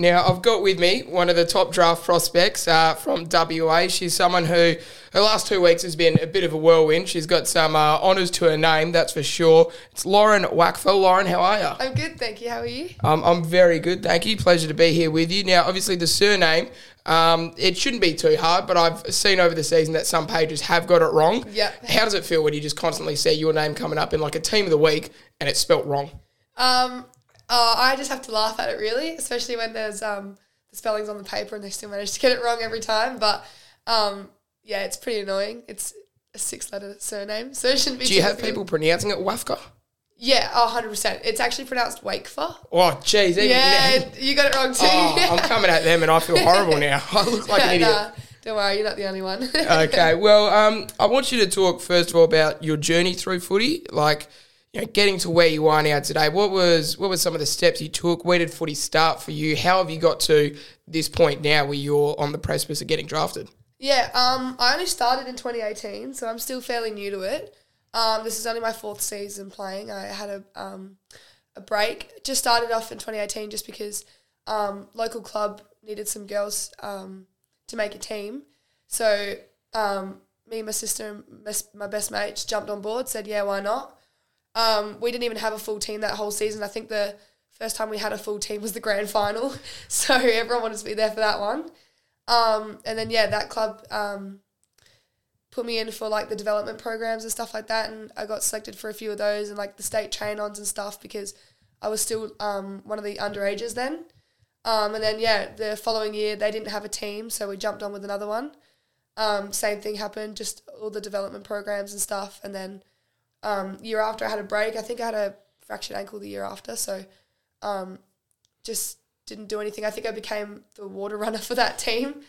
Now, I've got with me one of the top draft prospects uh, from WA. She's someone who, her last two weeks has been a bit of a whirlwind. She's got some uh, honours to her name, that's for sure. It's Lauren Wakfer. Lauren, how are you? I'm good, thank you. How are you? Um, I'm very good, thank you. Pleasure to be here with you. Now, obviously, the surname, um, it shouldn't be too hard, but I've seen over the season that some pages have got it wrong. Yeah. How does it feel when you just constantly see your name coming up in like a team of the week and it's spelt wrong? Um, uh, I just have to laugh at it really, especially when there's um, the spellings on the paper and they still manage to get it wrong every time. But um, yeah, it's pretty annoying. It's a six-letter surname, so it shouldn't be. Do you have people pronouncing it Wafka? Yeah, hundred percent. It's actually pronounced Wakefa. Oh, jeez. Yeah, now- you got it wrong too. Oh, I'm coming at them and I feel horrible now. I look like an idiot. Nah, don't worry, you're not the only one. Okay, well, um, I want you to talk first of all about your journey through footy, like you know, getting to where you are now today. What was what were some of the steps you took? Where did footy start for you? How have you got to this point now where you're on the precipice of getting drafted? Yeah, um, I only started in 2018, so I'm still fairly new to it. Um, this is only my fourth season playing. I had a um, a break. Just started off in 2018 just because um, local club needed some girls um, to make a team. So um, me and my sister my best mate jumped on board, said, yeah, why not? Um, we didn't even have a full team that whole season. I think the first time we had a full team was the grand final. So everyone wanted to be there for that one. Um, and then yeah, that club um, put me in for like the development programs and stuff like that, and I got selected for a few of those and like the state train-ons and stuff because I was still um, one of the underages then. Um, and then yeah, the following year they didn't have a team, so we jumped on with another one. Um, same thing happened, just all the development programs and stuff, and then um, year after I had a break. I think I had a fractured ankle the year after, so um, just didn't do anything. I think I became the water runner for that team.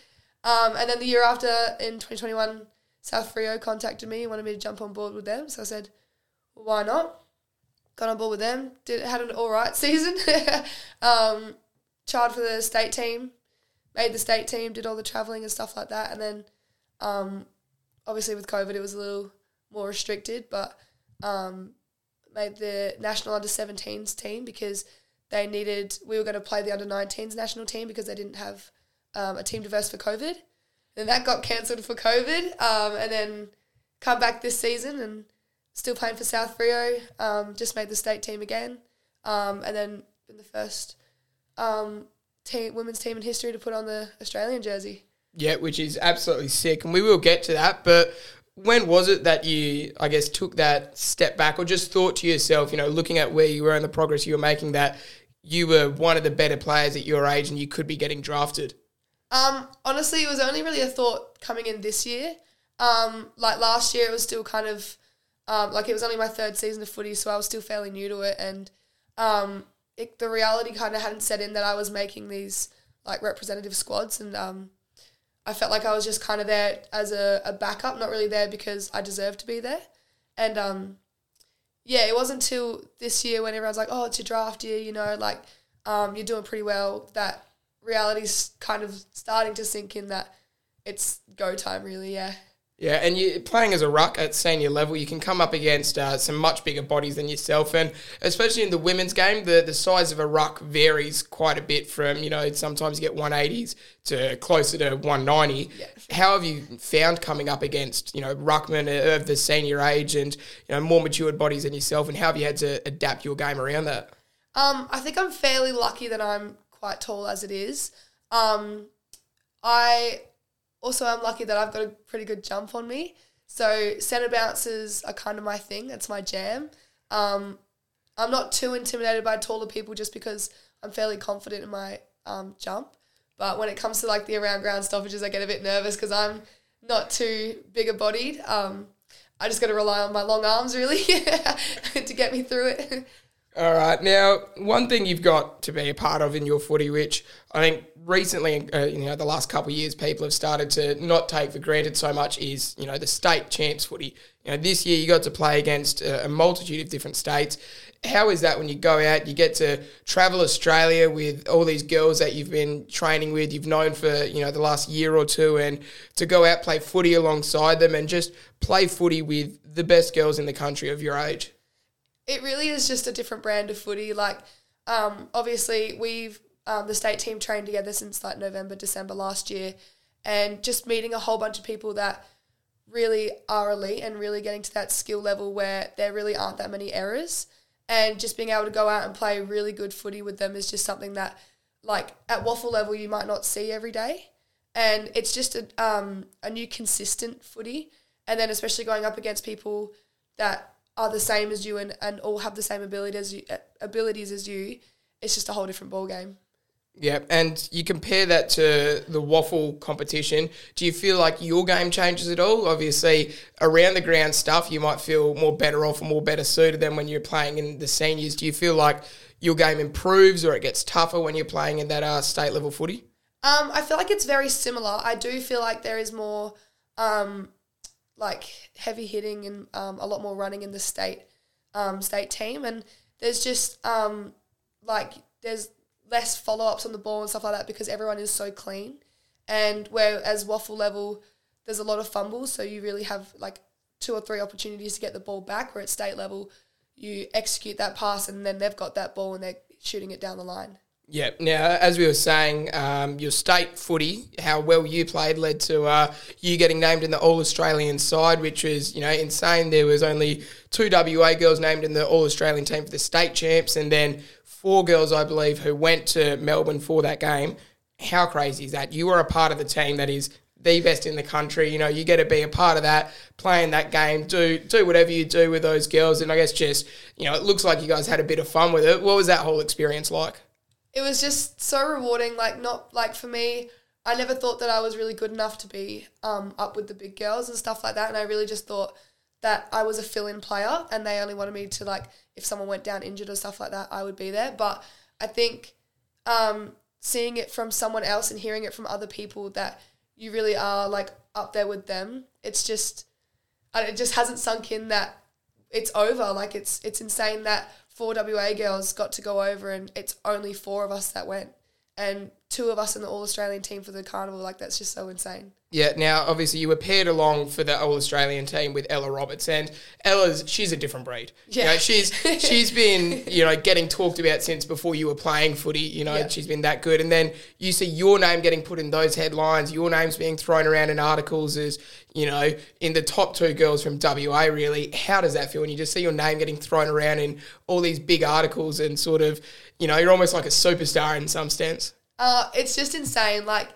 Um, and then the year after, in 2021, South Freo contacted me and wanted me to jump on board with them. So I said, well, why not? Got on board with them. Did had an all right season. um, for the state team, made the state team, did all the traveling and stuff like that. And then, um, obviously with COVID, it was a little more restricted, but um, made the national under 17s team because they needed we were going to play the under 19s national team because they didn't have um, a team diverse for COVID. And that got cancelled for COVID. Um, and then come back this season and still playing for South Freo. Um, just made the state team again. Um, and then been the first um, team, women's team in history to put on the Australian jersey. Yeah, which is absolutely sick, and we will get to that. But when was it that you, I guess, took that step back, or just thought to yourself, you know, looking at where you were and the progress you were making, that you were one of the better players at your age and you could be getting drafted? Um, honestly, it was only really a thought coming in this year. Um, like last year, it was still kind of um, like it was only my third season of footy, so I was still fairly new to it, and um, it, the reality kind of hadn't set in that I was making these like representative squads, and um, I felt like I was just kind of there as a, a backup, not really there because I deserved to be there, and um, yeah, it wasn't until this year when everyone's like, "Oh, it's your draft year," you know, like um, you're doing pretty well. That reality's kind of starting to sink in that it's go time, really. Yeah. Yeah, and you playing as a ruck at senior level, you can come up against uh, some much bigger bodies than yourself, and especially in the women's game, the the size of a ruck varies quite a bit. From you know, sometimes you get one eighties to closer to one ninety. Yeah. How have you found coming up against you know ruckmen of the senior age and you know more matured bodies than yourself, and how have you had to adapt your game around that? Um, I think I'm fairly lucky that I'm quite tall as it is. Um, I also I'm lucky that I've got a pretty good jump on me. So centre bounces are kind of my thing. That's my jam. Um, I'm not too intimidated by taller people just because I'm fairly confident in my um, jump. But when it comes to like the around ground stoppages, I get a bit nervous because I'm not too bigger bodied. Um, I just got to rely on my long arms really to get me through it. All right. Now, one thing you've got to be a part of in your footy, which I think recently, uh, you know, the last couple of years, people have started to not take for granted so much, is you know the state champs footy. You know, this year you got to play against a, a multitude of different states. How is that when you go out? You get to travel Australia with all these girls that you've been training with, you've known for you know the last year or two, and to go out play footy alongside them and just play footy with the best girls in the country of your age. It really is just a different brand of footy. Like, um, obviously, we've um, the state team trained together since like November, December last year, and just meeting a whole bunch of people that really are elite and really getting to that skill level where there really aren't that many errors. And just being able to go out and play really good footy with them is just something that, like, at WAFL level, you might not see every day. And it's just a, um, a new consistent footy. And then, especially going up against people that are the same as you and, and all have the same ability as you, abilities as you, it's just a whole different ball game. Yeah, and you compare that to the WAFL competition. Do you feel like your game changes at all? Obviously, around the ground stuff, you might feel more better off or more better suited than when you're playing in the seniors. Do you feel like your game improves or it gets tougher when you're playing in that uh, state level footy? Um, I feel like it's very similar. I do feel like there is more, um, like heavy hitting and um, a lot more running in the state, um, state team, and there's just um, like there's less follow ups on the ball and stuff like that because everyone is so clean. And whereas WAFL level, there's a lot of fumbles, so you really have like two or three opportunities to get the ball back. Where at state level, you execute that pass and then they've got that ball and they're shooting it down the line. Yeah. Now, as we were saying, um, your state footy, how well you played, led to uh, you getting named in the All Australian side, which was you know insane. There was only two WA girls named in the All Australian team for the state champs, and then four girls, I believe, who went to Melbourne for that game. How crazy is that? You were a part of the team that is the best in the country. You know, you get to be a part of that, playing that game, do do whatever you do with those girls, and I guess just you know, it looks like you guys had a bit of fun with it. What was that whole experience like? It was just so rewarding. Like not like for me, I never thought that I was really good enough to be um, up with the big girls and stuff like that, and I really just thought that I was a fill-in player, and they only wanted me to like if someone went down injured or stuff like that, I would be there. But I think um, seeing it from someone else and hearing it from other people that you really are like up there with them, it's just it just hasn't sunk in that it's over. Like it's it's insane that four WA girls got to go over and it's only four of us that went, and two of us in the All Australian team for the carnival. Like that's just so insane. Yeah, now obviously you were paired along for the All Australian team with Ella Roberts, and Ella's she's a different breed. Yeah, you know, she's she's been you know getting talked about since before you were playing footy. You know, yeah. she's been that good, and then you see your name getting put in those headlines, your name's being thrown around in articles as you know in the top two girls from WA. Really, how does that feel when you just see your name getting thrown around in all these big articles and sort of you know you're almost like a superstar in some sense? Uh, it's just insane. Like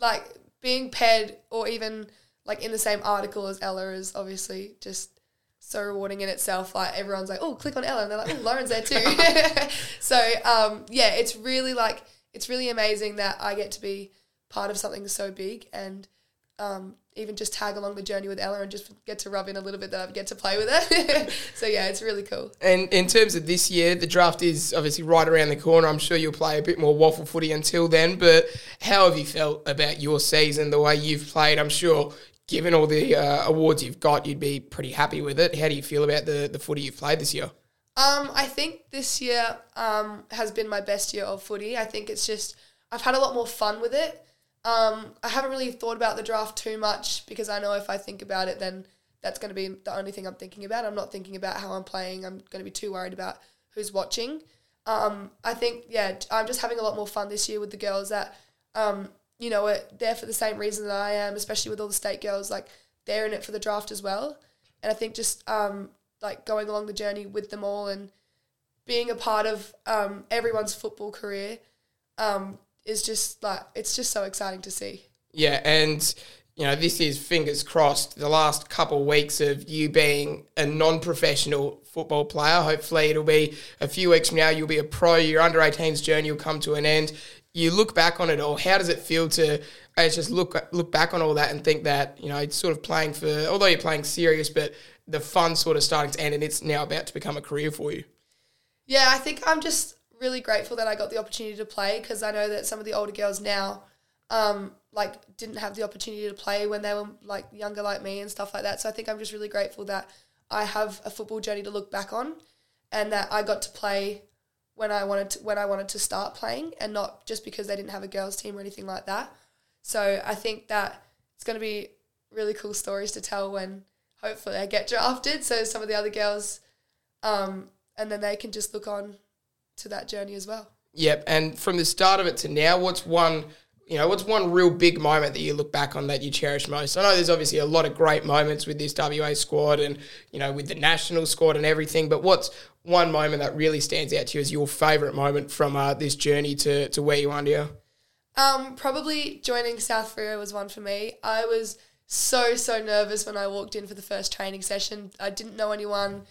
like being paired or even like in the same article as Ella is obviously just so rewarding in itself. Like everyone's like, oh, click on Ella, and they're like, oh, Lauren's there too. so um, yeah, it's really like it's really amazing that I get to be part of something so big and um, even just tag along the journey with Ella and just get to rub in a little bit that I get to play with her. so yeah, it's really cool. And in terms of this year, the draft is obviously right around the corner. I'm sure you'll play a bit more WAFL footy until then. But how have you felt about your season, the way you've played? I'm sure, given all the uh, awards you've got, you'd be pretty happy with it. How do you feel about the the footy you've played this year? Um, I think this year um, has been my best year of footy. I think it's just I've had a lot more fun with it. Um, I haven't really thought about the draft too much because I know if I think about it, then that's going to be the only thing I'm thinking about. I'm not thinking about how I'm playing. I'm going to be too worried about who's watching. Um, I think, yeah, I'm just having a lot more fun this year with the girls that, um, you know, are there for the same reason that I am, especially with all the state girls. Like, they're in it for the draft as well. And I think just, um, like, going along the journey with them all and being a part of um, everyone's football career um, is just like it's just so exciting to see. Yeah, and you know, this is fingers crossed the last couple of weeks of you being a non-professional football player. Hopefully, it'll be a few weeks from now. You'll be a pro. Your under 18s journey will come to an end. You look back on it all. How does it feel to I just look look back on all that and think that you know it's sort of playing for although you're playing serious, but the fun sort of starting to end and it's now about to become a career for you. Yeah, I think I'm just really grateful that I got the opportunity to play because I know that some of the older girls now, um, like didn't have the opportunity to play when they were like younger like me and stuff like that. So I think I'm just really grateful that I have a football journey to look back on, and that I got to play when I wanted to when I wanted to start playing, and not just because they didn't have a girls team or anything like that. So I think that it's going to be really cool stories to tell when hopefully I get drafted. So some of the other girls, um, and then they can just look on to that journey as well. Yep. And from the start of it to now, what's one you know, what's one real big moment that you look back on that you cherish most? I know there's obviously a lot of great moments with this WA squad and, you know, with the national squad and everything, but what's one moment that really stands out to you as your favourite moment from uh, this journey to, to where you are now? Um, probably joining South Freo was one for me. I was so, so nervous when I walked in for the first training session. I didn't know anyone,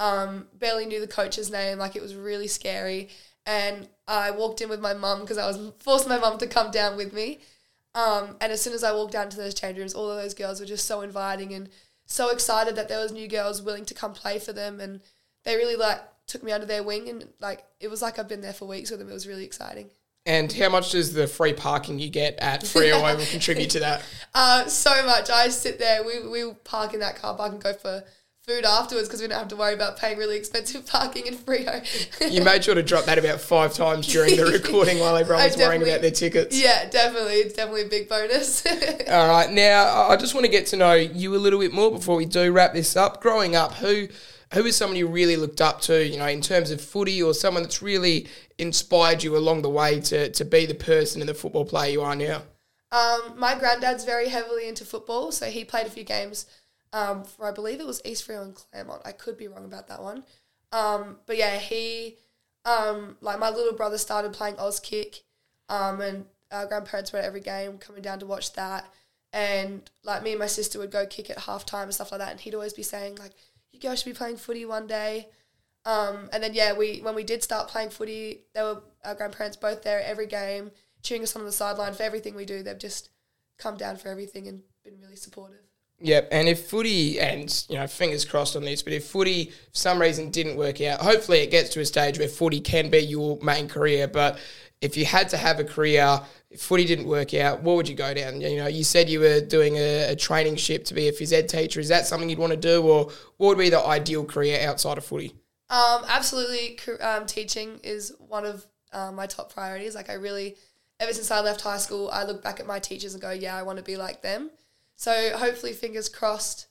um, barely knew the coach's name, like it was really scary and I walked in with my mum because I was forced my mum to come down with me. Um, and as soon as I walked down to those change rooms, all of those girls were just so inviting and so excited that there was new girls willing to come play for them, and they really like took me under their wing, and like it was like I've been there for weeks with them. It was really exciting. And how much does the free parking you get at Freo Oval contribute to that? Uh, so much. I sit there. We we park in that car park and go for food afterwards because we don't have to worry about paying really expensive parking in Freo. you made sure to drop that about five times during the recording while everyone was worrying about their tickets. Yeah, definitely. It's definitely a big bonus. All right. Now, I just want to get to know you a little bit more before we do wrap this up. Growing up, who who is someone you really looked up to, you know, in terms of footy or someone that's really inspired you along the way to, to be the person and the football player you are now? Um, my granddad's very heavily into football, so he played a few games um, for I believe it was East Freo and Claremont. I could be wrong about that one. Um, but yeah, he, um, like my little brother started playing Auskick, um, and our grandparents were at every game coming down to watch that. And like me and my sister would go kick at halftime and stuff like that. And he'd always be saying like, "You guys should be playing footy one day." Um, and then yeah, we when we did start playing footy, there were our grandparents both there at every game, cheering us on the sideline for everything we do. They've just come down for everything and been really supportive. Yep, and if footy, and you know, fingers crossed on this, but if footy for some reason didn't work out, hopefully it gets to a stage where footy can be your main career. But if you had to have a career, if footy didn't work out, what would you go down? You know, you said you were doing a, a training ship to be a phys ed teacher. Is that something you'd want to do, or what would be the ideal career outside of footy? Um, absolutely, um, teaching is one of um, my top priorities. Like I really, ever since I left high school, I look back at my teachers and go, yeah, I want to be like them. So hopefully, fingers crossed,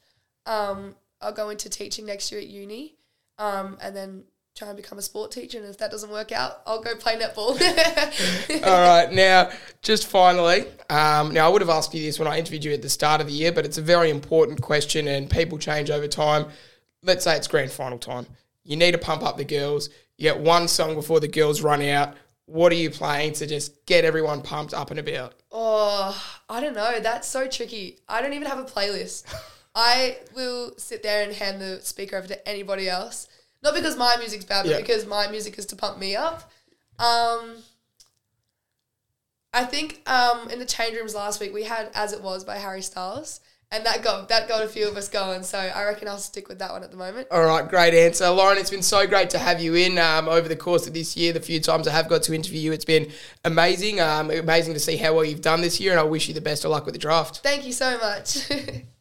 um, I'll go into teaching next year at uni, um, and then try and become a sport teacher. And if that doesn't work out, I'll go play netball. All right, now just finally, um, now I would have asked you this when I interviewed you at the start of the year, but it's a very important question, and people change over time. Let's say it's grand final time. You need to pump up the girls. You get one song before the girls run out what are you playing to just get everyone pumped up and about? Oh, I don't know. That's so tricky. I don't even have a playlist. I will sit there and hand the speaker over to anybody else. Not because my music's bad, but yeah. because my music is to pump me up. Um, I think um, in the change rooms last week we had "As It Was" by Harry Styles and that got that got a few of us going. So I reckon I'll stick with that one at the moment. All right, great answer, Lauren. It's been so great to have you in um, over the course of this year. The few times I have got to interview you, it's been amazing. Um, amazing to see how well you've done this year, and I wish you the best of luck with the draft. Thank you so much.